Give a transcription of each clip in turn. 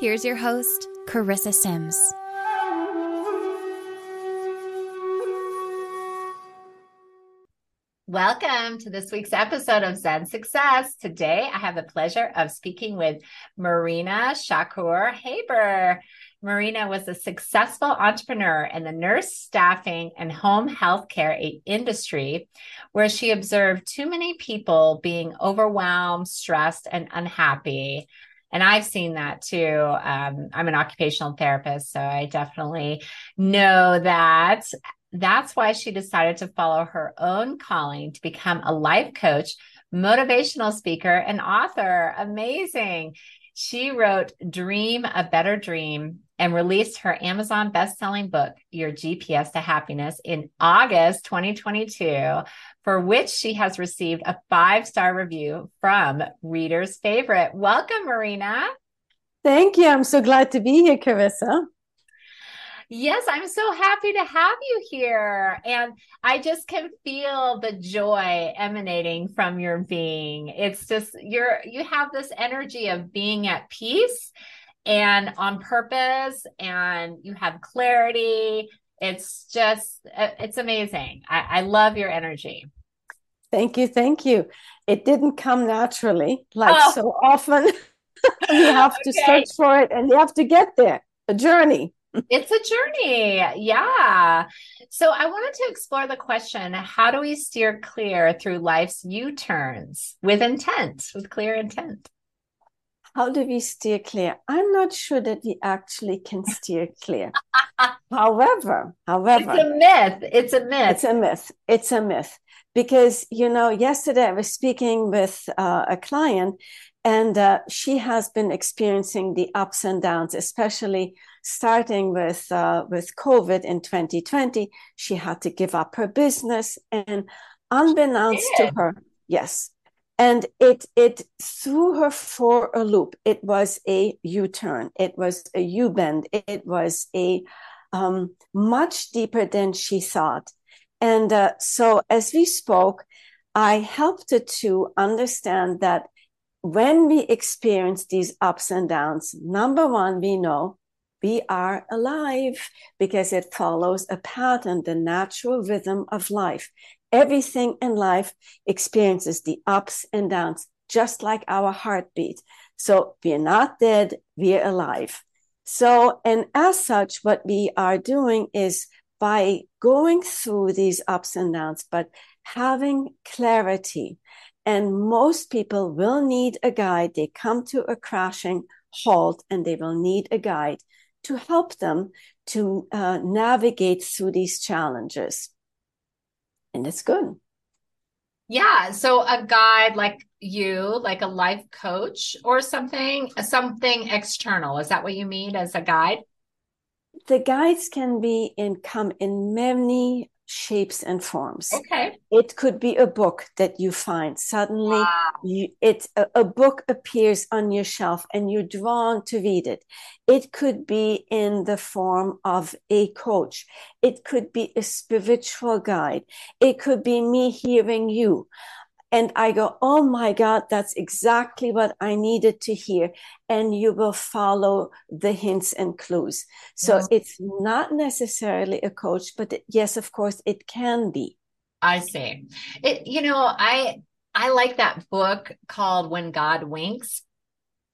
Here's your host, Carissa Sims. Welcome to this week's episode of Zen Success. Today, I have the pleasure of speaking with Marina Shakour Haber. Marina was a successful entrepreneur in the nurse staffing and home healthcare industry, where she observed too many people being overwhelmed, stressed, and unhappy. And I've seen that too. Um, I'm an occupational therapist, so I definitely know that that's why she decided to follow her own calling to become a life coach, motivational speaker, and author. Amazing. She wrote Dream a Better Dream and released her Amazon best-selling book, Your GPS to Happiness, in August 2022, for which she has received a five-star review from readers' favorite. Welcome, Marina. Thank you. I'm so glad to be here, Carissa. Yes, I'm so happy to have you here. And I just can feel the joy emanating from your being. It's just you're you have this energy of being at peace and on purpose and you have clarity. It's just uh, it's amazing. I, I love your energy. Thank you, thank you. It didn't come naturally, like oh. so often. you have okay. to search for it and you have to get there. A journey it's a journey. Yeah. So I wanted to explore the question how do we steer clear through life's U turns with intent, with clear intent? How do we steer clear? I'm not sure that we actually can steer clear. however, however, it's a myth. It's a myth. It's a myth. It's a myth. Because, you know, yesterday I was speaking with uh, a client and uh, she has been experiencing the ups and downs, especially starting with uh, with COVID in 2020, she had to give up her business, and unbeknownst to her, yes, and it it threw her for a loop. It was a U turn. It was a U bend. It was a um, much deeper than she thought. And uh, so, as we spoke, I helped her to understand that when we experience these ups and downs, number one, we know we are alive because it follows a pattern, the natural rhythm of life. Everything in life experiences the ups and downs, just like our heartbeat. So we're not dead, we're alive. So, and as such, what we are doing is by going through these ups and downs, but having clarity. And most people will need a guide. They come to a crashing halt and they will need a guide to help them to uh, navigate through these challenges. And it's good. Yeah. So a guide like you, like a life coach or something, something external. Is that what you mean as a guide? The guides can be in come in many shapes and forms. Okay. It could be a book that you find. Suddenly wow. you it a, a, book appears on your shelf and you're drawn to read it. It could be in the form of a coach. It could be a spiritual guide. It could be me hearing you. And I go, oh my God, that's exactly what I needed to hear. And you will follow the hints and clues. So it's not necessarily a coach, but yes, of course, it can be. I see. It, you know, I, I like that book called When God Winks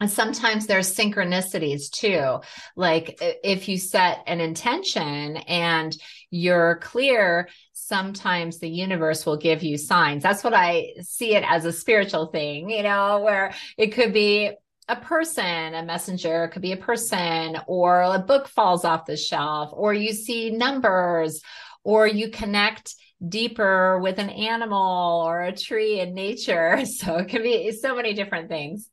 and sometimes there's synchronicities too. Like if you set an intention and you're clear, sometimes the universe will give you signs. That's what I see it as a spiritual thing, you know, where it could be a person, a messenger, it could be a person, or a book falls off the shelf, or you see numbers, or you connect deeper with an animal or a tree in nature. So it can be so many different things.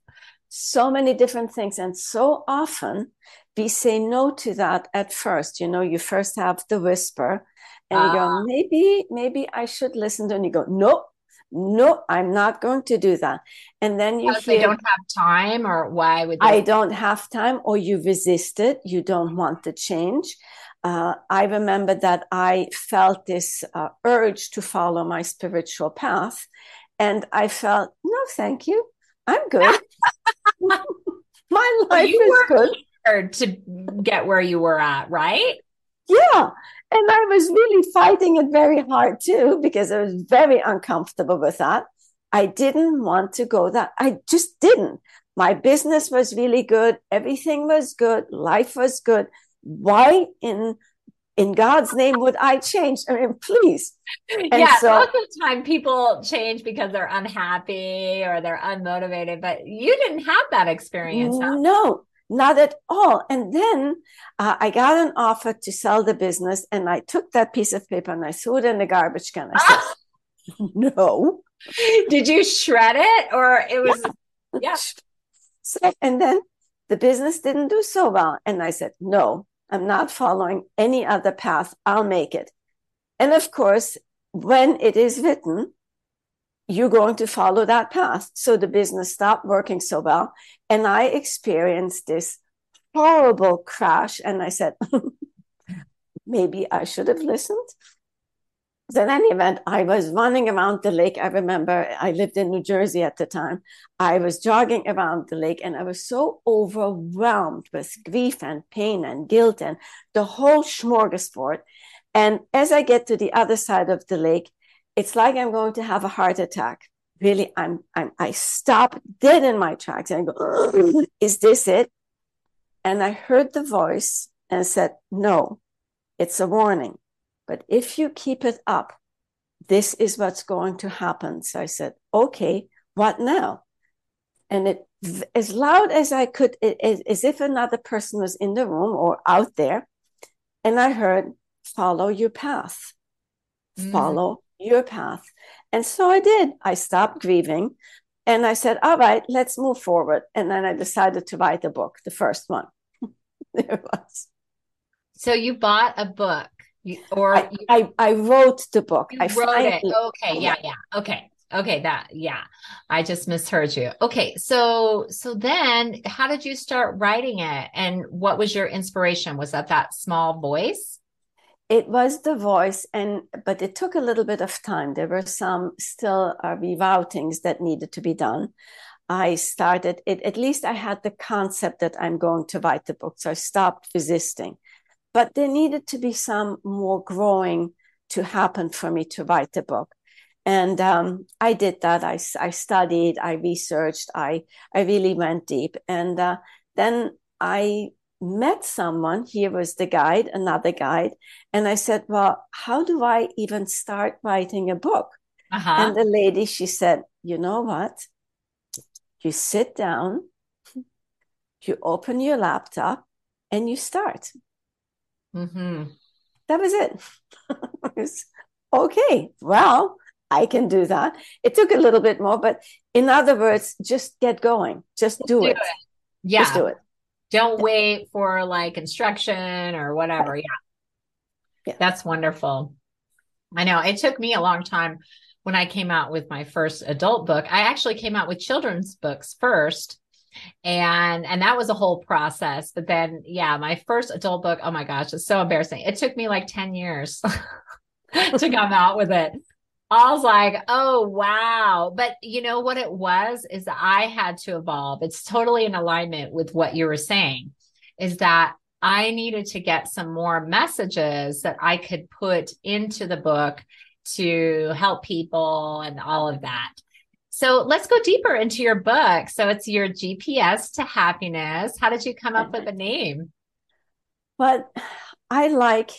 so many different things. And so often we say no to that at first. You know, you first have the whisper and you go, ah. maybe, maybe I should listen to, and you go, nope, no, I'm not going to do that. And then you hear, they don't have time, or why would they? I don't have time, or you resist it, you don't want to change. Uh, I remember that I felt this uh, urge to follow my spiritual path, and I felt, no, thank you, I'm good. my life is good. To get where you were at, right? Yeah. And I was really fighting it very hard too, because I was very uncomfortable with that. I didn't want to go that. I just didn't. My business was really good. Everything was good. Life was good. Why in in God's name would I change? I mean, please. And yeah, so, most of the time people change because they're unhappy or they're unmotivated, but you didn't have that experience. Huh? No, not at all. And then uh, I got an offer to sell the business, and I took that piece of paper and I threw it in the garbage can. I said, "No." Did you shred it, or it was? Yeah. yeah. So, and then the business didn't do so well, and I said, "No, I'm not following any other path. I'll make it." And of course, when it is written, you're going to follow that path. So the business stopped working so well. And I experienced this horrible crash. And I said, maybe I should have listened. So in any event, I was running around the lake. I remember I lived in New Jersey at the time. I was jogging around the lake and I was so overwhelmed with grief and pain and guilt and the whole smorgasbord. And as I get to the other side of the lake, it's like I'm going to have a heart attack. Really, I'm, I'm I stop dead in my tracks and I go, is this it? And I heard the voice and said, no, it's a warning. But if you keep it up, this is what's going to happen. So I said, okay, what now? And it, as loud as I could, it, as if another person was in the room or out there. And I heard, follow your path, mm. follow your path. And so I did. I stopped grieving and I said, all right, let's move forward. And then I decided to write a book, the first one. there was. So you bought a book or I, you, I, I, wrote the book. I wrote it. Okay. Yeah. Yeah. Okay. Okay. That, yeah. I just misheard you. Okay. So, so then how did you start writing it? And what was your inspiration? Was that that small voice? It was the voice and but it took a little bit of time. There were some still uh, reroutings that needed to be done. I started it at least i had the concept that i'm going to write the book so i stopped resisting. But there needed to be some more growing to happen for me to write the book. And um, i did that. I, I studied i researched i i really went deep. And uh, then i met someone. Here was the guide, another guide. And I said, Well, how do I even start writing a book? Uh-huh. And the lady, she said, You know what? You sit down, you open your laptop, and you start. Mm-hmm. That was it. it was, okay, well, I can do that. It took a little bit more, but in other words, just get going, just do, do it. it. Yeah. Just do it. Don't wait for like instruction or whatever. Yeah. yeah. That's wonderful. I know it took me a long time when I came out with my first adult book. I actually came out with children's books first and and that was a whole process but then yeah my first adult book oh my gosh it's so embarrassing it took me like 10 years to come out with it I was like, oh, wow. But you know what it was is I had to evolve. It's totally in alignment with what you were saying is that I needed to get some more messages that I could put into the book to help people and all of that. So let's go deeper into your book. So it's your GPS to happiness. How did you come up with the name? Well, I like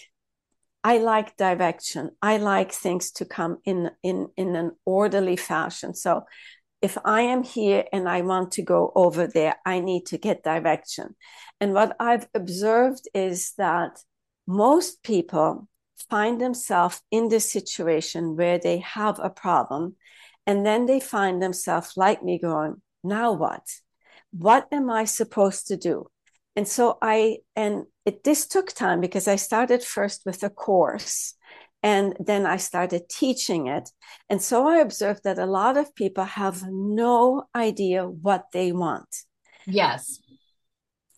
I like direction. I like things to come in in in an orderly fashion. So if I am here and I want to go over there, I need to get direction. And what I've observed is that most people find themselves in this situation where they have a problem and then they find themselves like me going, now what? what am I supposed to do? And so I, and it, this took time because I started first with a course and then I started teaching it. And so I observed that a lot of people have no idea what they want. Yes.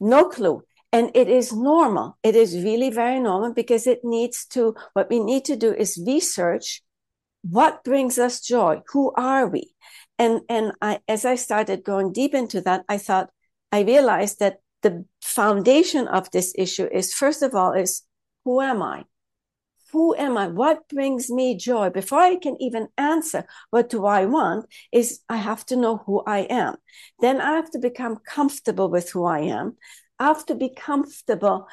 No clue. And it is normal. It is really very normal because it needs to, what we need to do is research what brings us joy? Who are we? And, and I, as I started going deep into that, I thought, I realized that the foundation of this issue is first of all, is who am I? who am I? What brings me joy? Before I can even answer, what do I want? Is I have to know who I am. Then I have to become comfortable with who I am. I have to be comfortable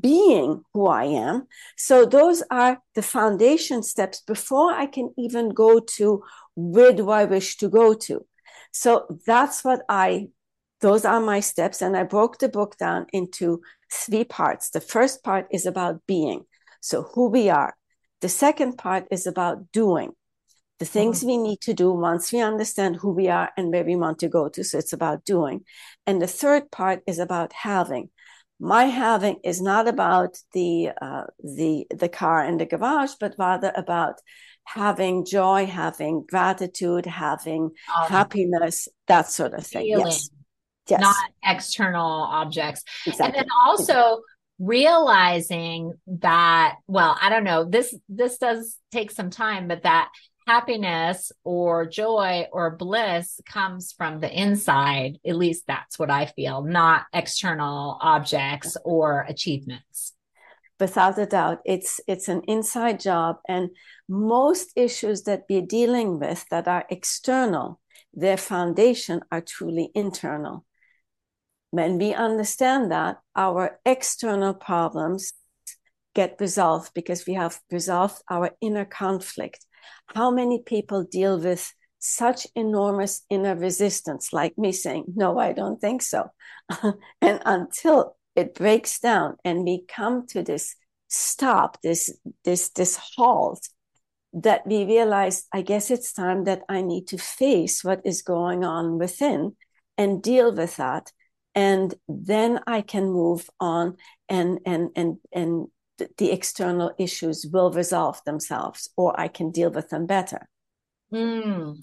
being who I am. So those are the foundation steps before I can even go to where do I wish to go to. So that's what I, those are my steps. And I broke the book down into three parts. The first part is about being. So, who we are. The second part is about doing the things mm-hmm. we need to do once we understand who we are and where we want to go to. So, it's about doing. And the third part is about having. My having is not about the uh, the the car in the garage, but rather about having joy, having gratitude, having um, happiness, that sort of thing. Feeling, yes. Yes. Not external objects. Exactly. And then also realizing that well i don't know this this does take some time but that happiness or joy or bliss comes from the inside at least that's what i feel not external objects or achievements without a doubt it's it's an inside job and most issues that we're dealing with that are external their foundation are truly internal when we understand that, our external problems get resolved because we have resolved our inner conflict. How many people deal with such enormous inner resistance, like me saying, No, I don't think so. and until it breaks down and we come to this stop, this, this, this halt, that we realize, I guess it's time that I need to face what is going on within and deal with that and then I can move on and and and and the external issues will resolve themselves or I can deal with them better. Mm.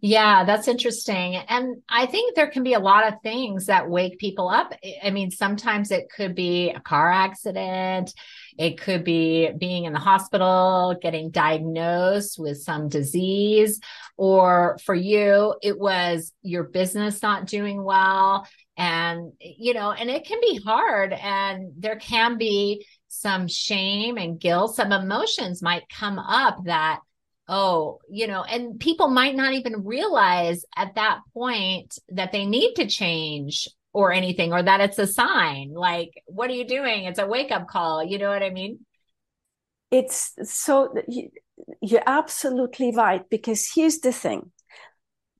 Yeah, that's interesting. And I think there can be a lot of things that wake people up. I mean, sometimes it could be a car accident. It could be being in the hospital, getting diagnosed with some disease, or for you, it was your business not doing well and you know and it can be hard and there can be some shame and guilt. Some emotions might come up that oh you know and people might not even realize at that point that they need to change or anything or that it's a sign. Like what are you doing? It's a wake up call. You know what i mean? It's so you're absolutely right because here's the thing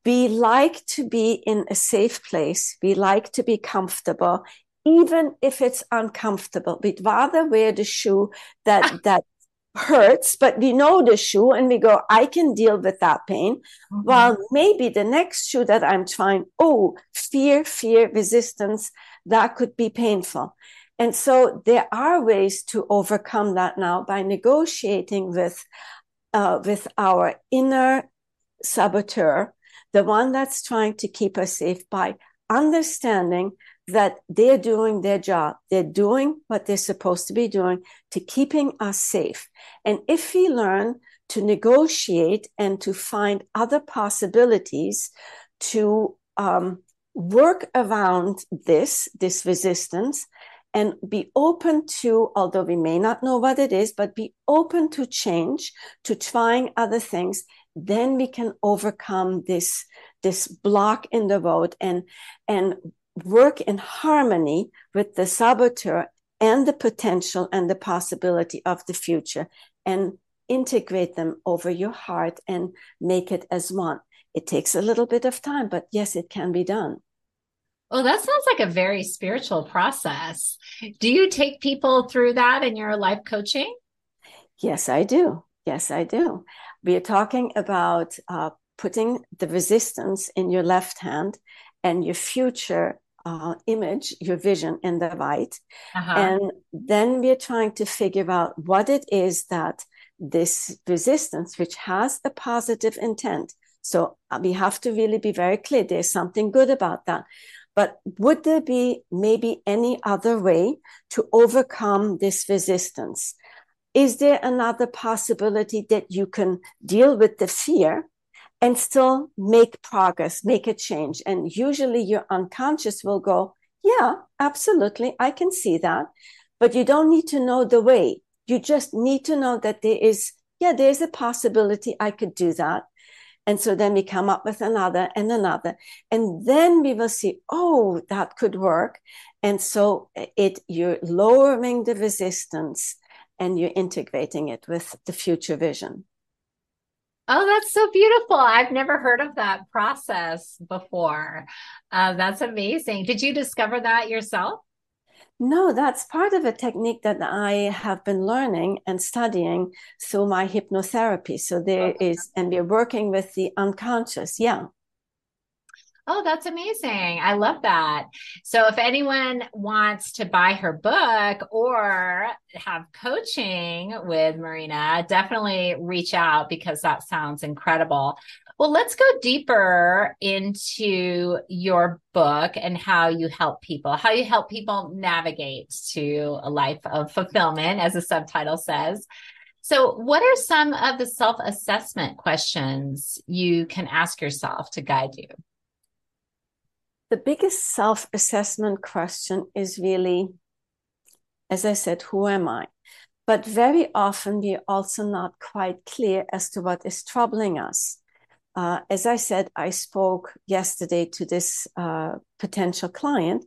we like to be in a safe place. We like to be comfortable, even if it's uncomfortable. We'd rather wear the shoe that, that hurts, but we know the shoe and we go, I can deal with that pain. Mm-hmm. While maybe the next shoe that I'm trying, oh, fear, fear, resistance, that could be painful. And so there are ways to overcome that now by negotiating with, uh, with our inner saboteur the one that's trying to keep us safe by understanding that they're doing their job. They're doing what they're supposed to be doing to keeping us safe. And if we learn to negotiate and to find other possibilities to um, work around this, this resistance, and be open to, although we may not know what it is, but be open to change, to trying other things, then we can overcome this this block in the road and and work in harmony with the saboteur and the potential and the possibility of the future and integrate them over your heart and make it as one it takes a little bit of time but yes it can be done well, that sounds like a very spiritual process. Do you take people through that in your life coaching? Yes, I do. Yes, I do. We are talking about uh, putting the resistance in your left hand and your future uh, image, your vision in the right. Uh-huh. And then we're trying to figure out what it is that this resistance, which has a positive intent. So uh, we have to really be very clear. There's something good about that. But would there be maybe any other way to overcome this resistance? Is there another possibility that you can deal with the fear and still make progress, make a change. And usually your unconscious will go, yeah, absolutely. I can see that. But you don't need to know the way. You just need to know that there is, yeah, there's a possibility I could do that. And so then we come up with another and another. And then we will see, oh, that could work. And so eh, it you're lowering the resistance and you're integrating it with the future vision. Oh, that's so beautiful. I've never heard of that process before. Uh, that's amazing. Did you discover that yourself? No, that's part of a technique that I have been learning and studying through my hypnotherapy. So there okay. is, and we're working with the unconscious. Yeah. Oh, that's amazing. I love that. So, if anyone wants to buy her book or have coaching with Marina, definitely reach out because that sounds incredible. Well, let's go deeper into your book and how you help people, how you help people navigate to a life of fulfillment, as the subtitle says. So, what are some of the self assessment questions you can ask yourself to guide you? The biggest self assessment question is really, as I said, who am I? But very often we're also not quite clear as to what is troubling us. Uh, as I said, I spoke yesterday to this uh, potential client,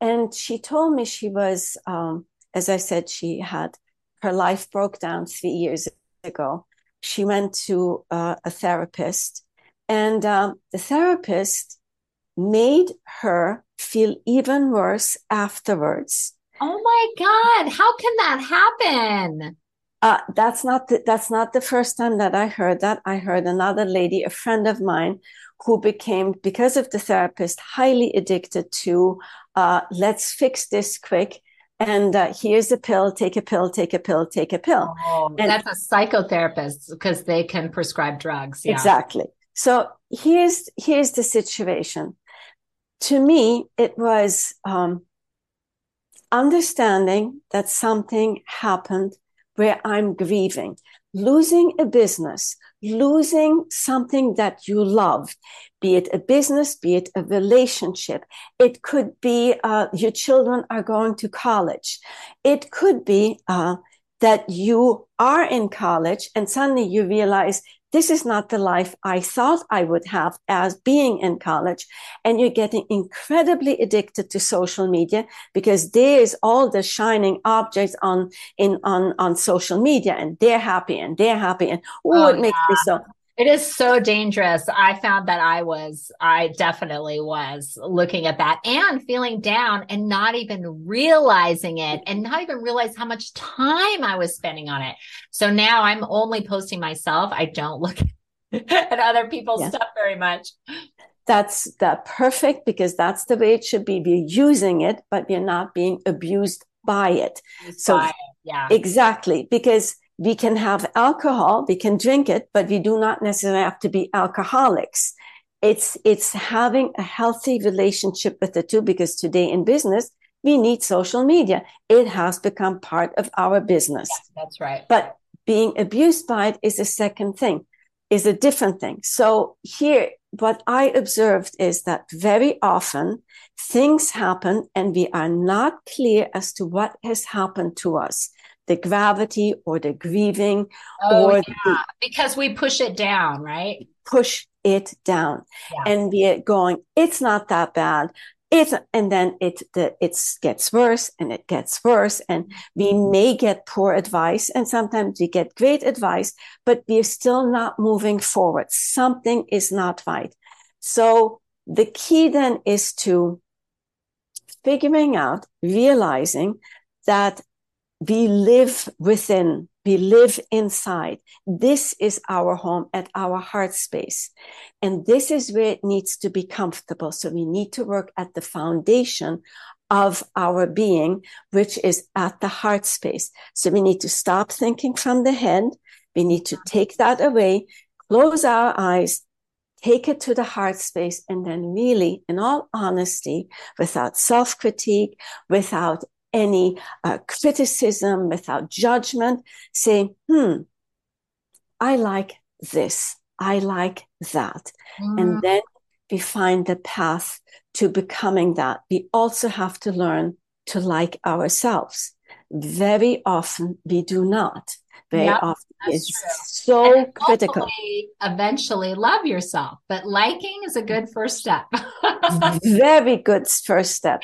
and she told me she was, um, as I said, she had her life broke down three years ago. She went to uh, a therapist, and um, the therapist made her feel even worse afterwards. Oh my God. How can that happen? Uh, that's not the, that's not the first time that I heard that. I heard another lady, a friend of mine, who became because of the therapist highly addicted to uh, let's fix this quick and uh, here's a pill take a pill take a pill take a pill oh, and that's a psychotherapist because they can prescribe drugs yeah. exactly so here's here's the situation to me, it was um, understanding that something happened where I'm grieving, losing a business, losing something that you loved, be it a business, be it a relationship. It could be uh, your children are going to college. It could be uh, that you are in college and suddenly you realize this is not the life I thought I would have as being in college. And you're getting incredibly addicted to social media because there's all the shining objects on, in, on, on social media and they're happy and they're happy. And oh, it yeah. makes me so it is so dangerous. I found that I was, I definitely was looking at that and feeling down and not even realizing it and not even realize how much time I was spending on it. So now I'm only posting myself. I don't look at other people's yeah. stuff very much. That's that perfect because that's the way it should be. We're using it, but we're not being abused by it. so by it. yeah, exactly because we can have alcohol, we can drink it, but we do not necessarily have to be alcoholics. It's, it's having a healthy relationship with the two because today in business, we need social media. It has become part of our business. Yeah, that's right. But being abused by it is a second thing, is a different thing. So here, what I observed is that very often things happen and we are not clear as to what has happened to us the gravity or the grieving oh, or yeah. the, because we push it down, right? Push it down. Yeah. And we're going, it's not that bad. It's, and then it the, it gets worse and it gets worse and we may get poor advice and sometimes we get great advice but we're still not moving forward something is not right so the key then is to figuring out realizing that we live within We live inside. This is our home at our heart space. And this is where it needs to be comfortable. So we need to work at the foundation of our being, which is at the heart space. So we need to stop thinking from the head. We need to take that away, close our eyes, take it to the heart space, and then really, in all honesty, without self critique, without any uh, criticism, without judgment, say, hmm, I like this. I like that. Mm. And then we find the path to becoming that. We also have to learn to like ourselves. Very often we do not. Very yep, often it's so and critical. Eventually love yourself, but liking is a good first step. Very good first step.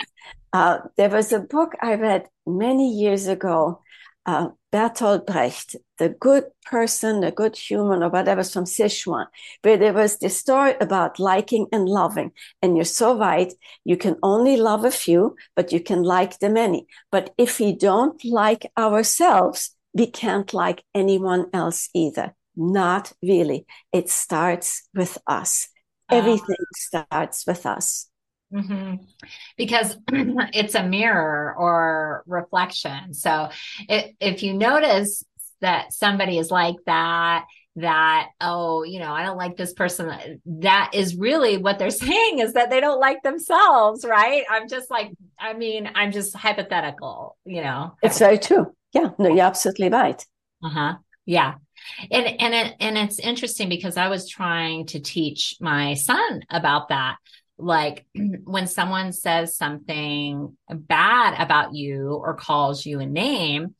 Uh, there was a book I read many years ago, uh, Bertolt Brecht, The Good Person, The Good Human, or whatever, from Sichuan, where there was this story about liking and loving. And you're so right. You can only love a few, but you can like the many. But if we don't like ourselves, we can't like anyone else either. Not really. It starts with us. Ah. Everything starts with us. Mm-hmm. Because it's a mirror or reflection. So it, if you notice that somebody is like that, that, oh, you know, I don't like this person, that is really what they're saying is that they don't like themselves, right? I'm just like, I mean, I'm just hypothetical, you know. It's very true. Yeah, no, you're absolutely right. Uh huh. Yeah. And and it, and it's interesting because I was trying to teach my son about that like when someone says something bad about you or calls you a name,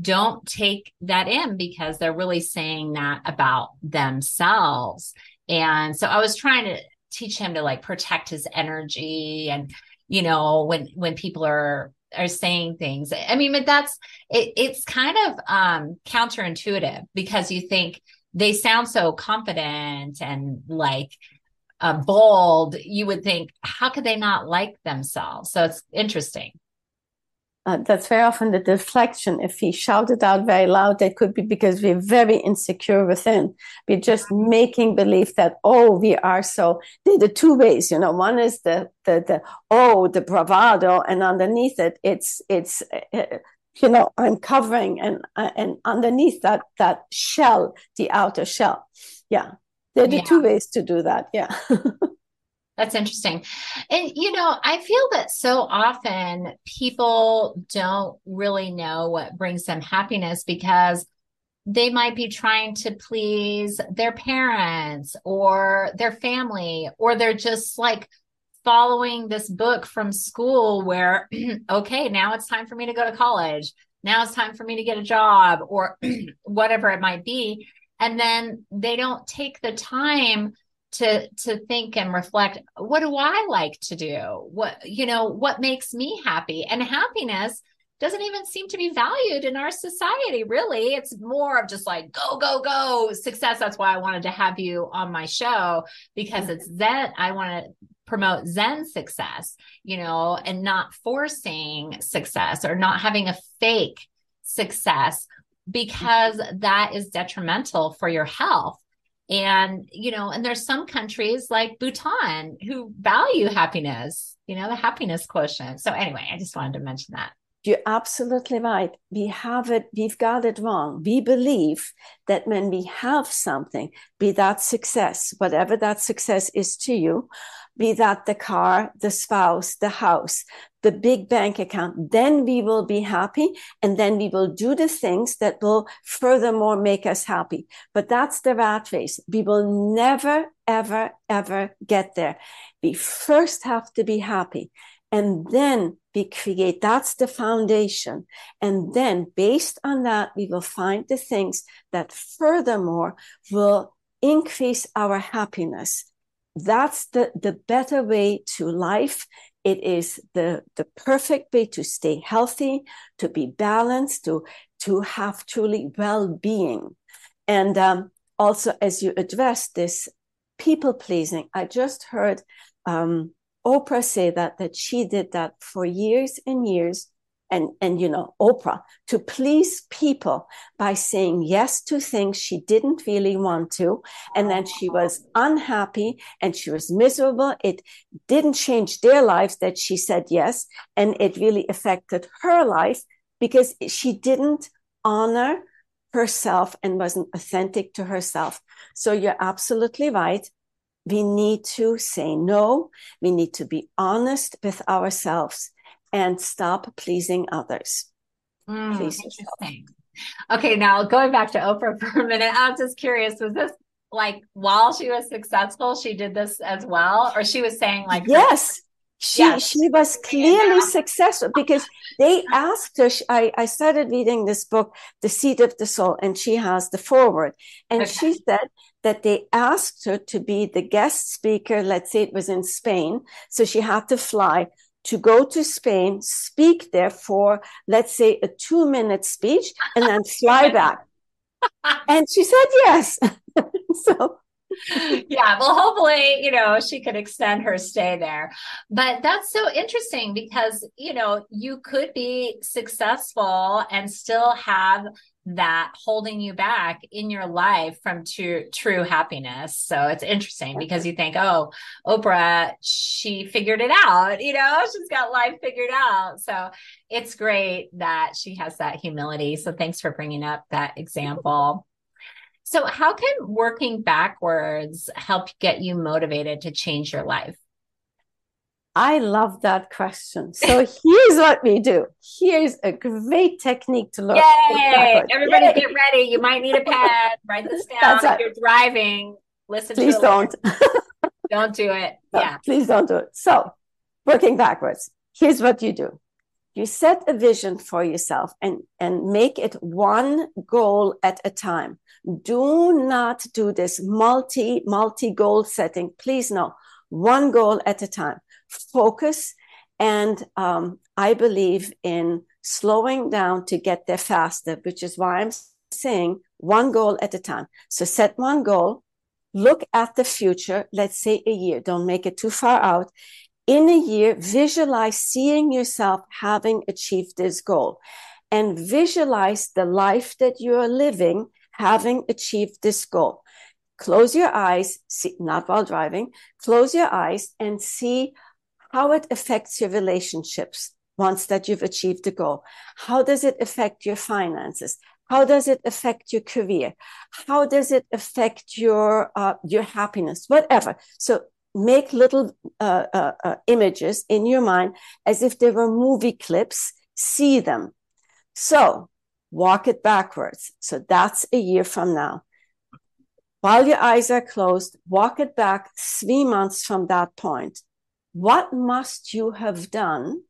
don't take that in because they're really saying that about themselves. And so I was trying to teach him to like protect his energy and you know when when people are are saying things i mean but that's it, it's kind of um counterintuitive because you think they sound so confident and like uh, bold, you would think, how could they not like themselves? So it's interesting. Uh, that's very often the deflection. If he shouted out very loud, it could be because we're very insecure within. We're just making believe that oh, we are so. There the two ways, you know. One is the the the oh, the bravado, and underneath it, it's it's. Uh, you know, I'm covering, and uh, and underneath that that shell, the outer shell, yeah. There are yeah. two ways to do that. Yeah. That's interesting. And, you know, I feel that so often people don't really know what brings them happiness because they might be trying to please their parents or their family, or they're just like following this book from school where, okay, now it's time for me to go to college. Now it's time for me to get a job or whatever it might be and then they don't take the time to to think and reflect what do i like to do? What you know what makes me happy? And happiness doesn't even seem to be valued in our society really. It's more of just like go go go success. That's why i wanted to have you on my show because it's mm-hmm. zen i want to promote zen success you know and not forcing success or not having a fake success because that is detrimental for your health. And, you know, and there's some countries like Bhutan who value happiness, you know, the happiness quotient. So, anyway, I just wanted to mention that. You're absolutely right. We have it, we've got it wrong. We believe that when we have something, be that success, whatever that success is to you, be that the car, the spouse, the house, the big bank account, then we will be happy. And then we will do the things that will furthermore make us happy. But that's the rat race. We will never, ever, ever get there. We first have to be happy. And then we create, that's the foundation. And then based on that, we will find the things that furthermore will increase our happiness. That's the, the better way to life. It is the, the perfect way to stay healthy, to be balanced, to, to have truly well-being. And um, also, as you address this people pleasing, I just heard um, Oprah say that that she did that for years and years and and you know Oprah to please people by saying yes to things she didn't really want to and then she was unhappy and she was miserable. It didn't change their lives that she said yes and it really affected her life because she didn't honor herself and wasn't authentic to herself. So you're absolutely right. We need to say no. We need to be honest with ourselves and stop pleasing others. Mm, Please interesting. Okay, now going back to Oprah for a minute, I'm just curious, was this like while she was successful, she did this as well? Or she was saying like Yes. She yes. she was clearly successful because they asked her. I, I started reading this book, The Seat of the Soul, and she has the foreword. And okay. she said that they asked her to be the guest speaker. Let's say it was in Spain. So she had to fly to go to Spain, speak there for, let's say, a two minute speech, and then fly back. and she said yes. so, yeah, well, hopefully, you know, she could extend her stay there. But that's so interesting because, you know, you could be successful and still have that holding you back in your life from true true happiness. So it's interesting because you think, oh, Oprah, she figured it out, you know, she's got life figured out. So it's great that she has that humility. So thanks for bringing up that example. So how can working backwards help get you motivated to change your life? I love that question. So here's what we do. Here's a great technique to learn. Yay! Everybody Yay! get ready. You might need a pad. Write this down. if right. you're driving, listen please don't. don't do it. No, yeah. Please don't do it. So working backwards. Here's what you do. You set a vision for yourself and, and make it one goal at a time. Do not do this multi, multi goal setting. Please no. One goal at a time focus. And um, I believe in slowing down to get there faster, which is why I'm saying one goal at a time. So set one goal, look at the future, let's say a year, don't make it too far out. In a year, visualize seeing yourself having achieved this goal and visualize the life that you are living having achieved this goal. Close your eyes, see, not while driving, close your eyes and see how it affects your relationships once that you've achieved the goal. How does it affect your finances? How does it affect your career? How does it affect your uh, your happiness? Whatever. So make little uh, uh, uh images in your mind as if they were movie clips. See them. So walk it backwards. So that's a year from now. While your eyes are closed, walk it back three months from that point. What must you have done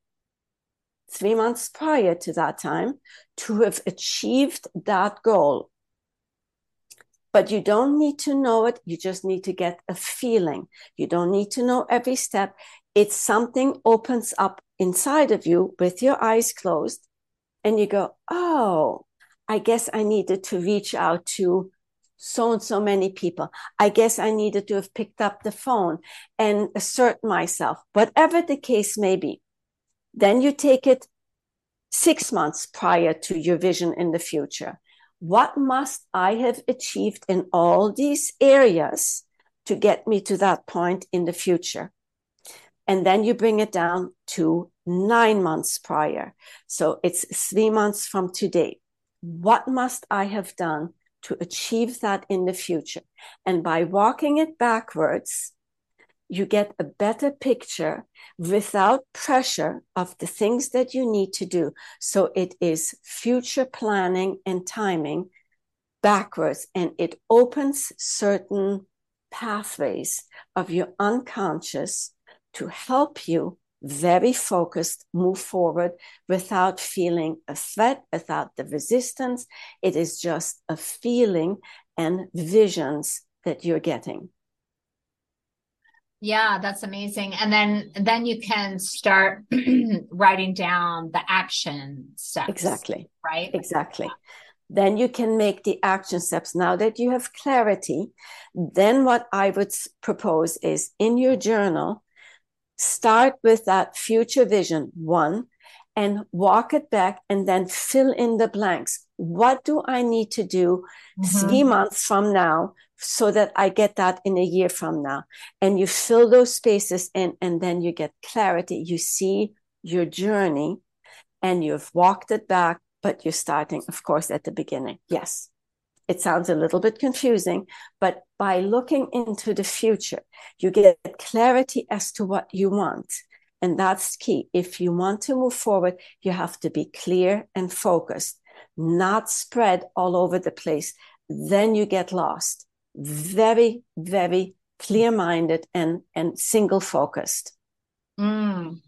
three months prior to that time to have achieved that goal? But you don't need to know it. You just need to get a feeling. You don't need to know every step. It's something opens up inside of you with your eyes closed and you go, Oh, I guess I needed to reach out to so and so many people. I guess I needed to have picked up the phone and assert myself, whatever the case may be. Then you take it six months prior to your vision in the future. What must I have achieved in all these areas to get me to that point in the future? And then you bring it down to nine months prior. So it's three months from today. What must I have done to achieve that in the future. And by walking it backwards, you get a better picture without pressure of the things that you need to do. So it is future planning and timing backwards, and it opens certain pathways of your unconscious to help you very focused, move forward without feeling a threat, without the resistance. It is just a feeling and visions that you're getting. Yeah, that's amazing. And then then you can start writing down the action steps. Exactly. Right? Exactly. Then you can make the action steps. Now that you have clarity, then what I would propose is in your journal, start with that future vision one and walk it back and then fill in the blanks. What do I need to do mm-hmm. three months from now so that I get that in a year from now? And you fill those spaces in and then you get clarity. You see your journey and you've walked it back, but you're starting, of course, at the beginning. Yes. It sounds a little bit confusing, but by looking into the future, you get clarity as to what you want. And that's key. If you want to move forward, you have to be clear and focused, not spread all over the place. Then you get lost. Very, very clear minded and, and single focused. Mm.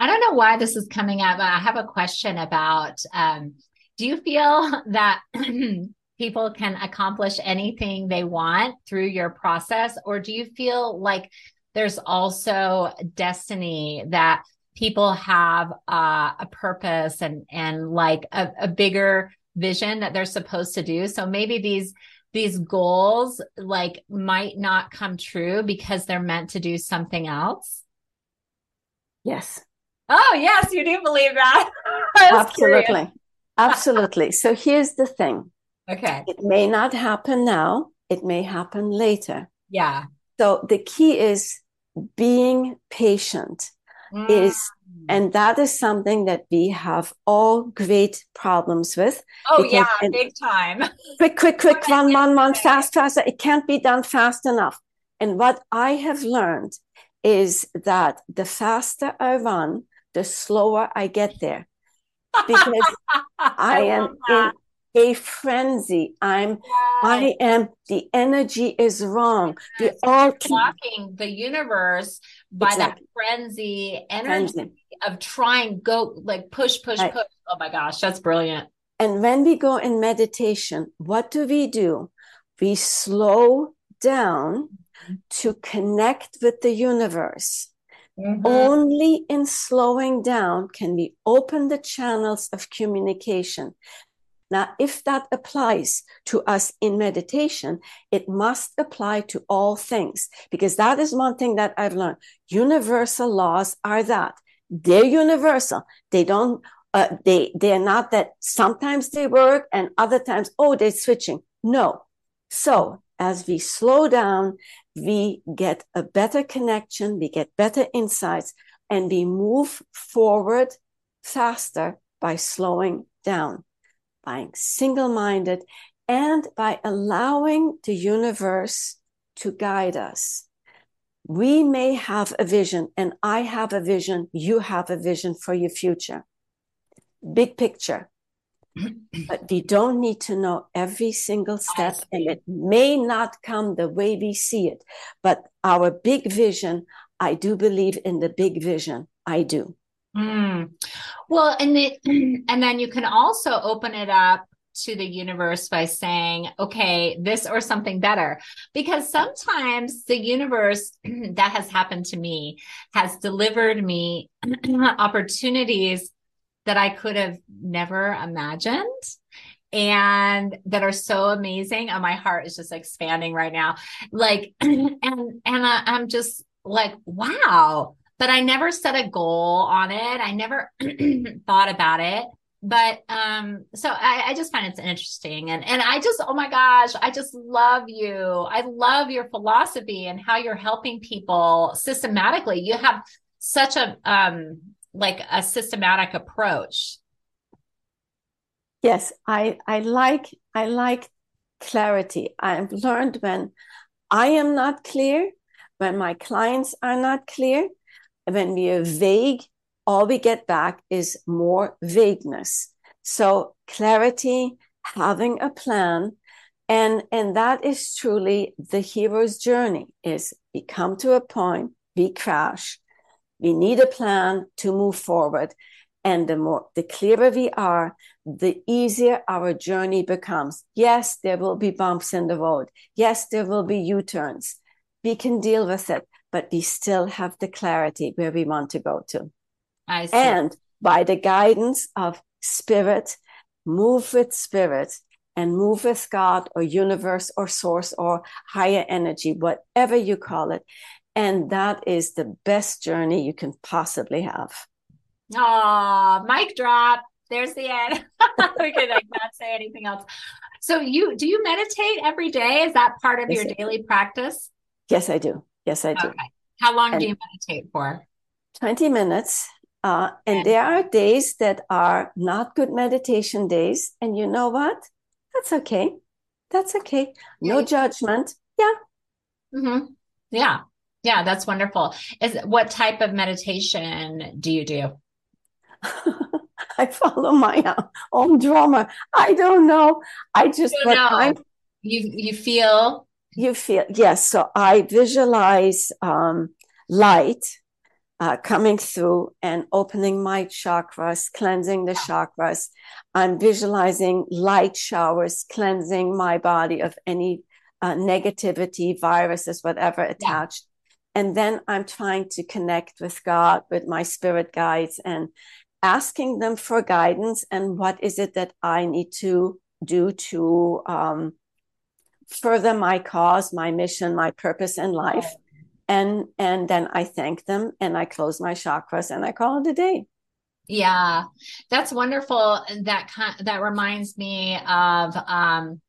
I don't know why this is coming up, I have a question about um, do you feel that people can accomplish anything they want through your process? Or do you feel like there's also destiny that people have uh, a purpose and and like a, a bigger vision that they're supposed to do? So maybe these these goals like might not come true because they're meant to do something else? Yes. Oh yes you do believe that. Absolutely. Absolutely. So here's the thing okay it may not happen now it may happen later yeah so the key is being patient mm. is and that is something that we have all great problems with. Oh yeah, big time. Quick, quick, quick, run, run, run, fast, fast. It can't be done fast enough. And what I have learned is that the faster I run, the slower I get there. Because I, I am in a frenzy. I'm, I am, the energy is wrong. Yes. We all blocking the universe by exactly. that frenzy energy frenzy. of trying go like push, push, right. push. Oh my gosh, that's brilliant. And when we go in meditation, what do we do? We slow down mm-hmm. to connect with the universe. Mm-hmm. Only in slowing down can we open the channels of communication. Now, if that applies to us in meditation, it must apply to all things because that is one thing that I've learned. Universal laws are that they're universal. They don't, uh, they, they're not that sometimes they work and other times, oh, they're switching. No. So as we slow down, we get a better connection, we get better insights, and we move forward faster by slowing down by single minded, and by allowing the universe to guide us. We may have a vision, and I have a vision, you have a vision for your future. Big picture. but we don't need to know every single step, and it may not come the way we see it. But our big vision, I do believe in the big vision. I do. Mm. Well, and the, and then you can also open it up to the universe by saying, okay, this or something better. Because sometimes the universe that has happened to me has delivered me opportunities that I could have never imagined and that are so amazing. And my heart is just expanding right now. Like, and, and I, I'm just like, wow but I never set a goal on it. I never thought about it. But um, so I, I just find it's interesting. And and I just, oh my gosh, I just love you. I love your philosophy and how you're helping people systematically. You have such a um like a systematic approach. Yes, I I like I like clarity. I've learned when I am not clear, when my clients are not clear, when we are vague, all we get back is more vagueness. So clarity, having a plan, and and that is truly the hero's journey is we come to a point, we crash, we need a plan to move forward. And the more the clearer we are, the easier our journey becomes. Yes, there will be bumps in the road. Yes, there will be U-turns. We can deal with it but we still have the clarity where we want to go to. I see. And by the guidance of spirit, move with spirit and move with God or universe or source or higher energy, whatever you call it. And that is the best journey you can possibly have. Ah, mic drop. There's the end. we could like not say anything else. So you do you meditate every day? Is that part of yes, your daily practice? Yes, I do. Yes, I do. Okay. How long and do you meditate for? 20 minutes. Uh, and there are days that are not good meditation days. And you know what? That's okay. That's okay. No judgment. Yeah. Mm-hmm. Yeah. Yeah. That's wonderful. Is what type of meditation do you do? I follow my own drama. I don't know. I just what know. you you feel you feel yes. So I visualize um, light uh, coming through and opening my chakras, cleansing the chakras. I'm visualizing light showers, cleansing my body of any uh, negativity, viruses, whatever attached. Yeah. And then I'm trying to connect with God, with my spirit guides, and asking them for guidance and what is it that I need to do to um, further my cause, my mission, my purpose in life and and then I thank them and I close my chakras and I call it a day. Yeah, that's wonderful. That kind that reminds me of um,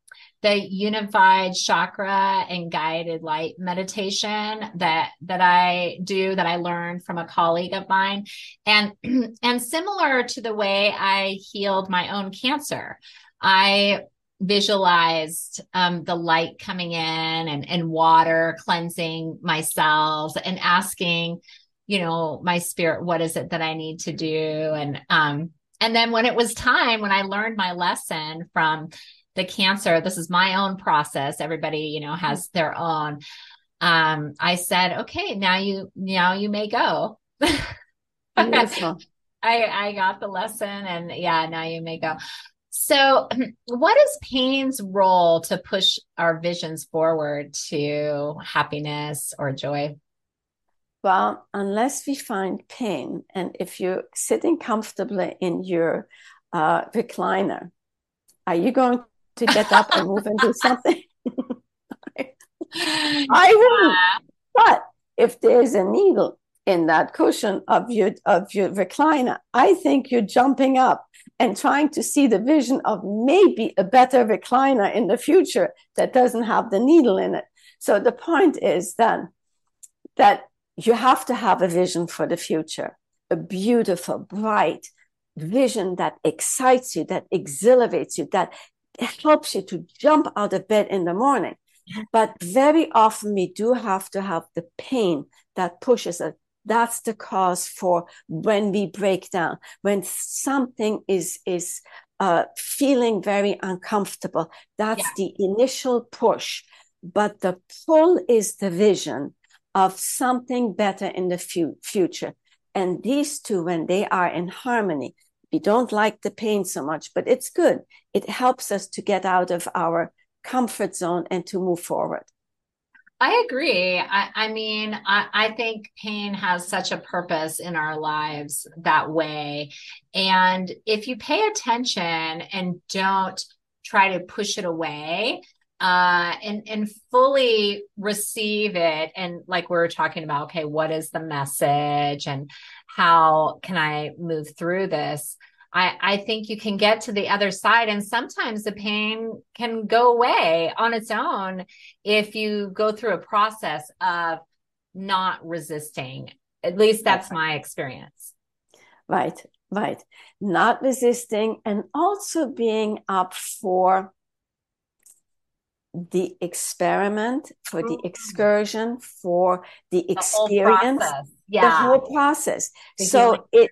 the unified chakra and guided light meditation that that I do that I learned from a colleague of mine and and similar to the way I healed my own cancer I visualized um, the light coming in and, and water cleansing myself and asking, you know, my spirit, what is it that I need to do? And, um, and then when it was time, when I learned my lesson from the cancer, this is my own process. Everybody, you know, has their own. Um, I said, okay, now you, now you may go. I, I got the lesson and yeah, now you may go. So, what is pain's role to push our visions forward to happiness or joy? Well, unless we find pain, and if you're sitting comfortably in your uh, recliner, are you going to get up and move and do something? I wouldn't. But if there's a needle in that cushion of your of your recliner, I think you're jumping up and trying to see the vision of maybe a better recliner in the future that doesn't have the needle in it. So the point is then that you have to have a vision for the future, a beautiful, bright vision that excites you, that exhilarates you, that helps you to jump out of bed in the morning. But very often we do have to have the pain that pushes us that's the cause for when we break down when something is is uh, feeling very uncomfortable. That's yeah. the initial push but the pull is the vision of something better in the fu- future. And these two when they are in harmony we don't like the pain so much but it's good. It helps us to get out of our comfort zone and to move forward I agree. I, I mean, I, I, think pain has such a purpose in our lives that way. And if you pay attention and don't try to push it away, uh, and and fully receive it, and like we are talking about, okay, what is the message, and how can I move through this? I, I think you can get to the other side and sometimes the pain can go away on its own if you go through a process of not resisting. At least that's my experience. Right, right. Not resisting and also being up for the experiment, for the mm-hmm. excursion, for the experience, the whole process. yeah. the whole process. The so it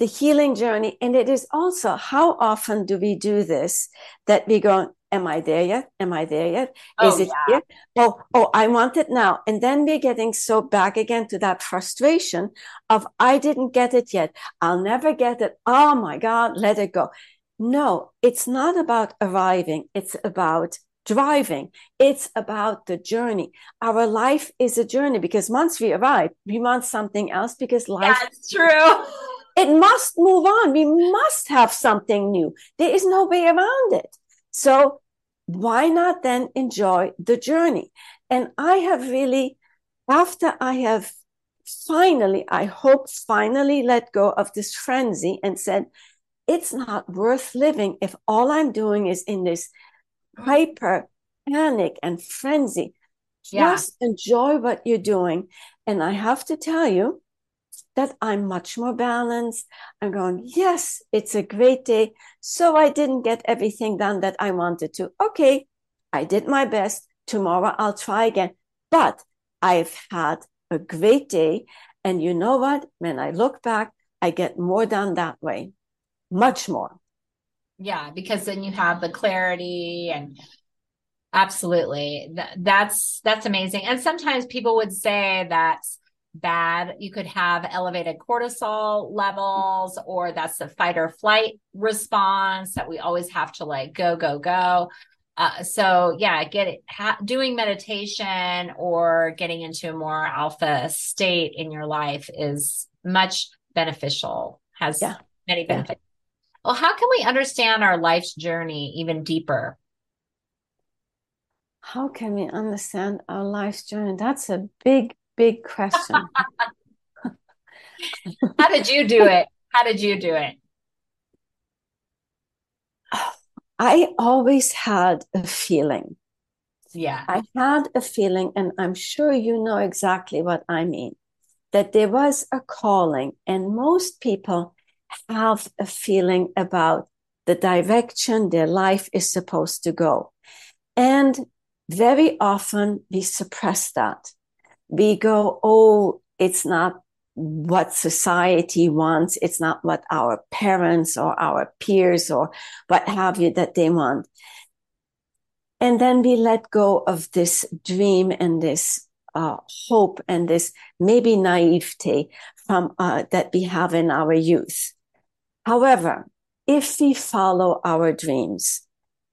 the healing journey. And it is also how often do we do this that we go, Am I there yet? Am I there yet? Oh, is oh, it yeah. here? Oh, oh, I want it now. And then we're getting so back again to that frustration of I didn't get it yet. I'll never get it. Oh my God, let it go. No, it's not about arriving. It's about driving. It's about the journey. Our life is a journey because once we arrive, we want something else because life. That's true. It must move on. We must have something new. There is no way around it. So why not then enjoy the journey? And I have really, after I have finally, I hope, finally let go of this frenzy and said, it's not worth living if all I'm doing is in this hyper panic and frenzy. Yeah. Just enjoy what you're doing. And I have to tell you that I'm much more balanced. I'm going, yes, it's a great day. So I didn't get everything done that I wanted to. Okay, I did my best. Tomorrow I'll try again. But I've had a great day. And you know what? When I look back, I get more done that way, much more. Yeah, because then you have the clarity and absolutely that's that's amazing. And sometimes people would say that bad. You could have elevated cortisol levels, or that's the fight or flight response that we always have to like go, go, go. Uh, so yeah, get it, ha- doing meditation or getting into a more alpha state in your life is much beneficial, has yeah. many benefits. Yeah. Well, how can we understand our life's journey even deeper? How can we understand our life's journey? That's a big, big question. How did you do it? How did you do it? I always had a feeling. Yeah. I had a feeling, and I'm sure you know exactly what I mean, that there was a calling, and most people have a feeling about the direction their life is supposed to go. And very often we suppress that. We go, oh, it's not what society wants. It's not what our parents or our peers or what have you that they want. And then we let go of this dream and this uh, hope and this maybe naivete from uh, that we have in our youth. However, if we follow our dreams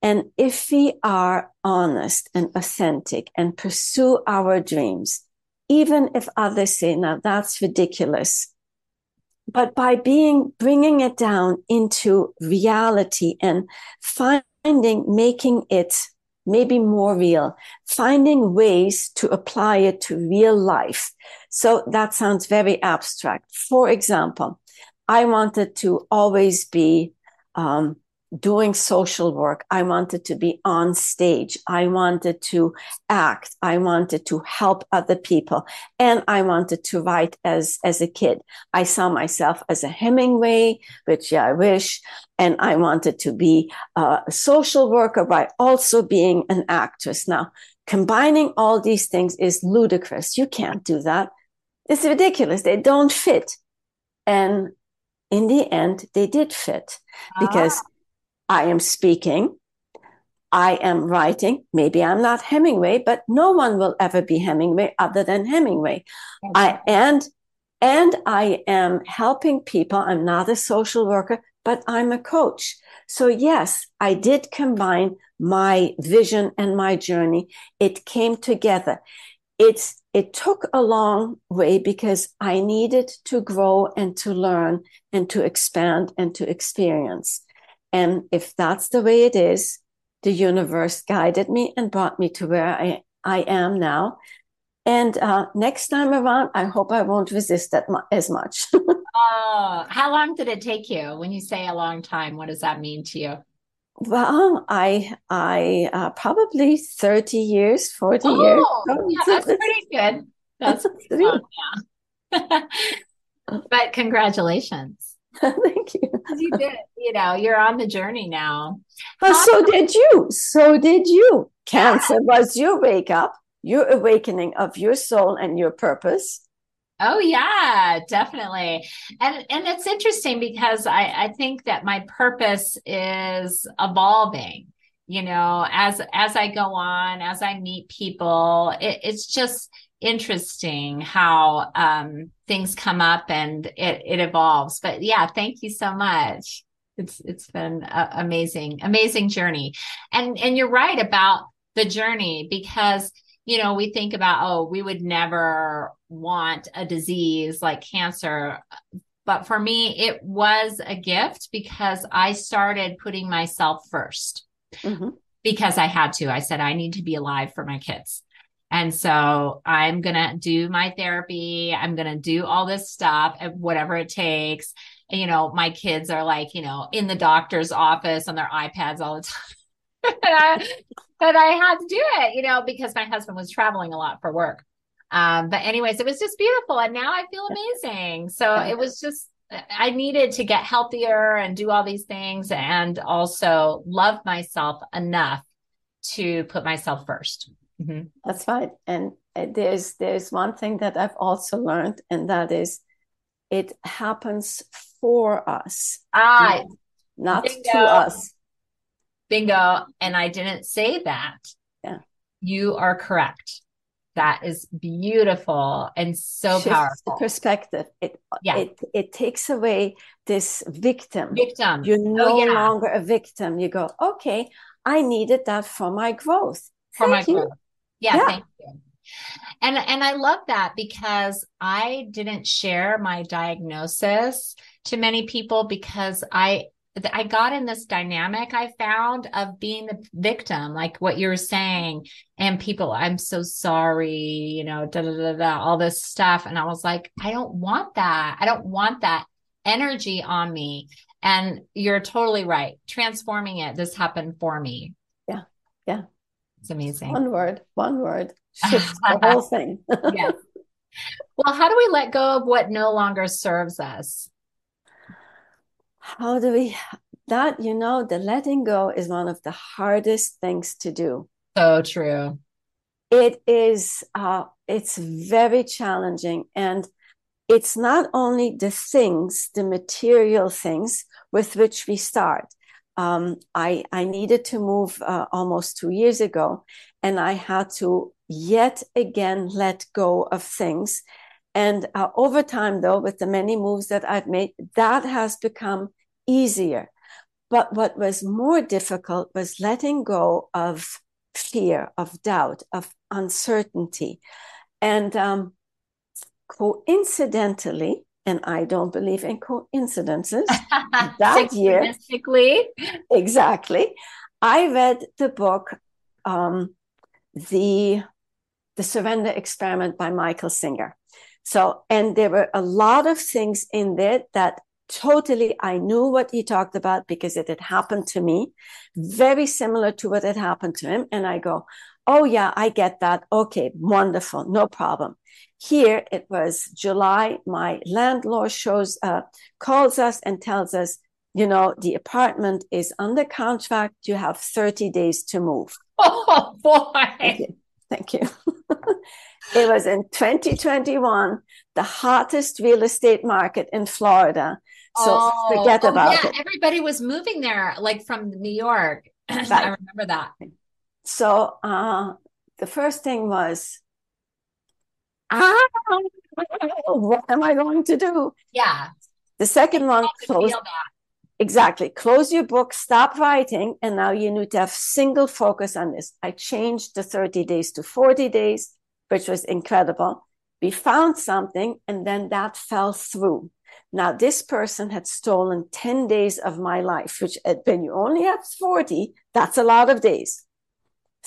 and if we are honest and authentic and pursue our dreams, even if others say, now that's ridiculous. But by being, bringing it down into reality and finding, making it maybe more real, finding ways to apply it to real life. So that sounds very abstract. For example, I wanted to always be um, doing social work. I wanted to be on stage. I wanted to act. I wanted to help other people. And I wanted to write as, as a kid. I saw myself as a Hemingway, which yeah, I wish. And I wanted to be a social worker by also being an actress. Now, combining all these things is ludicrous. You can't do that. It's ridiculous. They don't fit. And in the end, they did fit because ah I am speaking. I am writing. Maybe I'm not Hemingway, but no one will ever be Hemingway other than Hemingway. I and and I am helping people. I'm not a social worker, but I'm a coach. So yes, I did combine my vision and my journey. It came together. It's it took a long way because I needed to grow and to learn and to expand and to experience. And if that's the way it is, the universe guided me and brought me to where I, I am now. And uh, next time around, I hope I won't resist that mu- as much. oh, how long did it take you? When you say a long time, what does that mean to you? Well, I I uh, probably thirty years, forty oh, years. Oh, yeah, that's pretty good. That's pretty fun, yeah. but congratulations. Thank you. you did. You know, you're on the journey now. But so did you. So did you. Cancer was your wake up, your awakening of your soul and your purpose. Oh yeah, definitely. And and it's interesting because I, I think that my purpose is evolving you know as as i go on as i meet people it, it's just interesting how um, things come up and it, it evolves. But yeah, thank you so much. It's it's been amazing, amazing journey. And and you're right about the journey because you know we think about oh we would never want a disease like cancer but for me it was a gift because i started putting myself 1st mm-hmm. because i had to i said i need to be alive for my kids And so I'm going to do my therapy. I'm going to do all this stuff, whatever it takes. And, you know, my kids are like, you know, in the doctor's office on their iPads all the time. and, I, but I had to do it, you know, because my husband was traveling a lot for work. Um, but anyways, it was just beautiful. And now I feel amazing. So it was just, I needed to get healthier and do all these things and also love myself enough to put myself 1st mm-hmm. That's right. And uh, there's there's one thing that I've also learned, and that is it happens for us. Ah, not, not to us. Bingo. And I didn't say that. Yeah. You are correct. That is beautiful and so Shifts powerful. perspective. It yeah. it it takes away this victim. Victim. You're oh, no oh, yeah. longer a victim. You go, okay, I needed that for my growth. For thank my you. growth. Yeah, yeah, thank you. And and I love that because I didn't share my diagnosis to many people because I I got in this dynamic I found of being the victim, like what you were saying, and people, I'm so sorry, you know, da da da da, all this stuff. And I was like, I don't want that. I don't want that energy on me. And you're totally right. Transforming it, this happened for me. Yeah. Yeah. It's amazing. One word, one word, shifts the whole thing. yes. Well, how do we let go of what no longer serves us? how do we that you know the letting go is one of the hardest things to do so true it is uh it's very challenging and it's not only the things the material things with which we start um, I, I needed to move uh, almost two years ago, and I had to yet again let go of things. And uh, over time, though, with the many moves that I've made, that has become easier. But what was more difficult was letting go of fear, of doubt, of uncertainty. And um, coincidentally, and I don't believe in coincidences, that year, exactly, I read the book, um, the the Surrender Experiment by Michael Singer. So, and there were a lot of things in there that totally i knew what he talked about because it had happened to me. Very similar to what had happened to him. And i go oh yeah i get that. Okay wonderful. No problem here it was july my landlord shows up calls us and tells us you know the apartment is under contract you have 30 days to move oh boy thank you, thank you. it was in 2021 the hottest real estate market in florida so oh, forget oh, about yeah. it. Everybody was moving there, like from New York. Right. I remember that. So uh, the first thing was, ah, what am I going to do? Yeah. The second one, close. Exactly. Close your book, stop writing, and now you need to have single focus on this. I changed the 30 days to 40 days, which was incredible. We found something, and then that fell through. Now, this person had stolen 10 days of my life, which when you only have 40, that's a lot of days.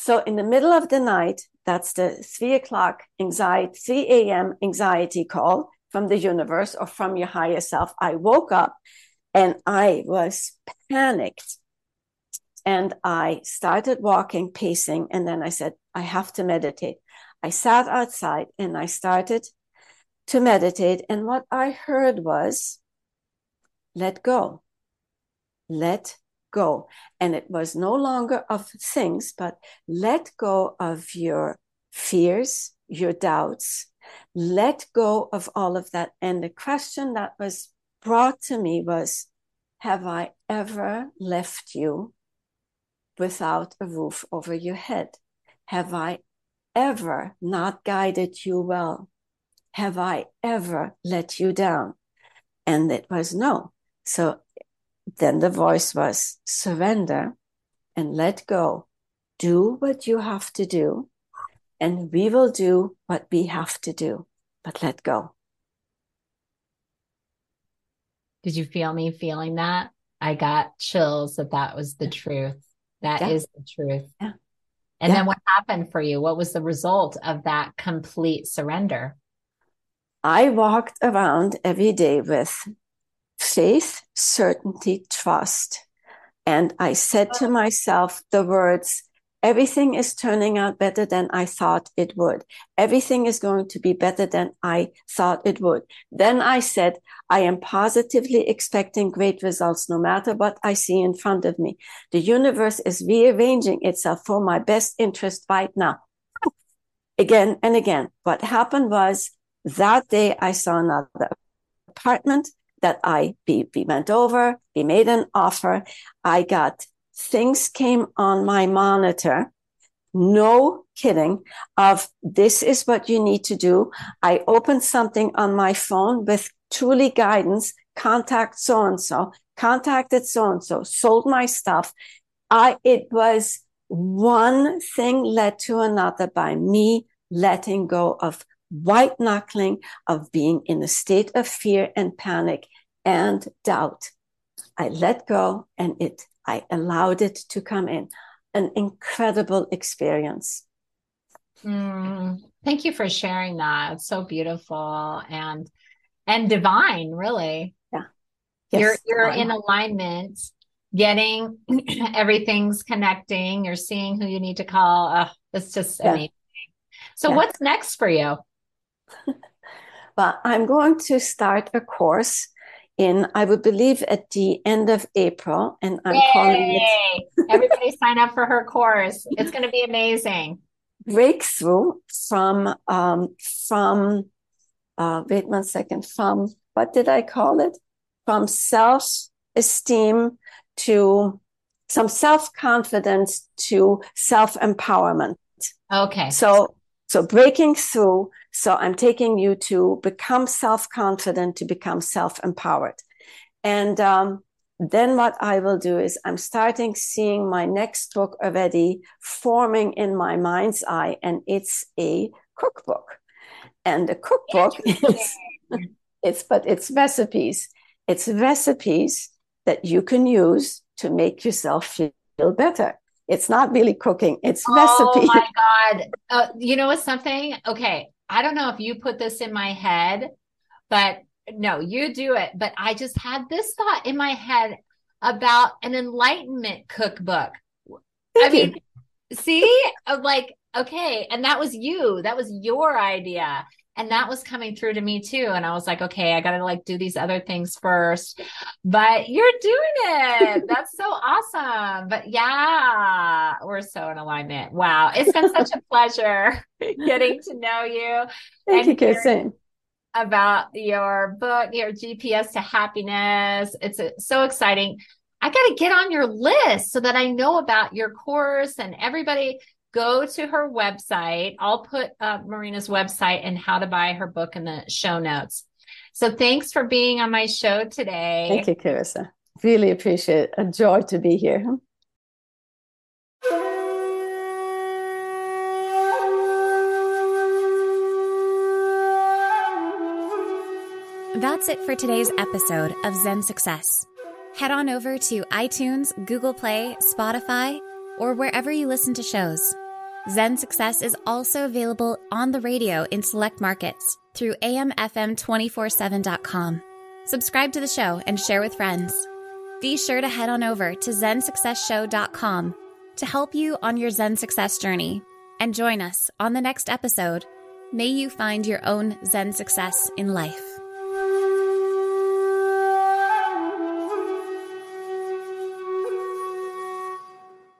So in the middle of the night, that's the three o'clock anxiety, 3 a.m. anxiety call from the universe or from your higher self. I woke up and I was panicked. And I started walking, pacing, and then I said, I have to meditate. I sat outside and I started to meditate. And what I heard was, let go, let go. And it was no longer of things, but let go of your fears, your doubts, let go of all of that. And the question that was brought to me was, have I ever left you without a roof over your head? Have I ever not guided you well? Have I ever let you down? And it was no. So then the voice was surrender and let go. Do what you have to do, and we will do what we have to do, but let go. Did you feel me feeling that? I got chills that that was the truth. That yeah. is the truth. Yeah. And yeah. then what happened for you? What was the result of that complete surrender? I walked around every day with faith, certainty, trust. And I said to myself the words, everything is turning out better than I thought it would. Everything is going to be better than I thought it would. Then I said, I am positively expecting great results no matter what I see in front of me. The universe is rearranging itself for my best interest right now. Again and again. What happened was that day I saw another apartment that I be, be went over, be made an offer. I got things came on my monitor. No kidding of this is what you need to do. I opened something on my phone with truly guidance, contact so and so, contacted so and so, sold my stuff. I, it was one thing led to another by me letting go of white knuckling, of being in a state of fear and panic and doubt. I let go and it I allowed it to come in. An incredible experience. Mm, thank you for sharing that. It's so beautiful and and divine, really. Yeah. Yes, you're you're in alignment, getting everything's connecting, you're seeing who you need to call. Oh, it's just yeah. amazing. So yeah. what's next for you? well, I'm going to start a course in, I would believe, at the end of April, and I'm Yay! calling it. Everybody sign up for her course. It's going to be amazing. Breakthrough from um, from uh, wait one second from what did I call it? From self esteem to some self confidence to self empowerment. Okay. So so breaking through. So I'm taking you to become self confident, to become self empowered. And um, then what I will do is I'm starting seeing my next book already forming in my mind's eye, and it's a cookbook. And the cookbook is it's but it's recipes. It's recipes that you can use to make yourself feel better. It's not really cooking, it's oh recipe. Oh my God. Uh, you know what? Something? Okay. I don't know if you put this in my head, but no, you do it. But I just had this thought in my head about an enlightenment cookbook. Thank I mean, you. see, like, okay. And that was you, that was your idea and that was coming through to me too. And i was like okay i gotta like do these other things first. But you're doing it. That's so awesome. But yeah we're so in alignment. Wow. It's been such a pleasure getting to know you thank you Kirsten. about your book your gps to happiness. It's so exciting. I got to get on your list so that I know about your course and everybody go to her website. I'll put uh, Marina's website and how to buy her book in the show notes. So thanks for being on my show today. Thank you, Carissa. Really appreciate it. A joy to be here. That's it for today's episode of Zen Success. Head on over to iTunes, Google Play, Spotify, or wherever you listen to shows. Zen Success is also available on the radio in select markets through amfm247.com. Subscribe to the show and share with friends. Be sure to head on over to zensuccessshow.com to help you on your Zen success journey and join us on the next episode. May you find your own Zen success in life.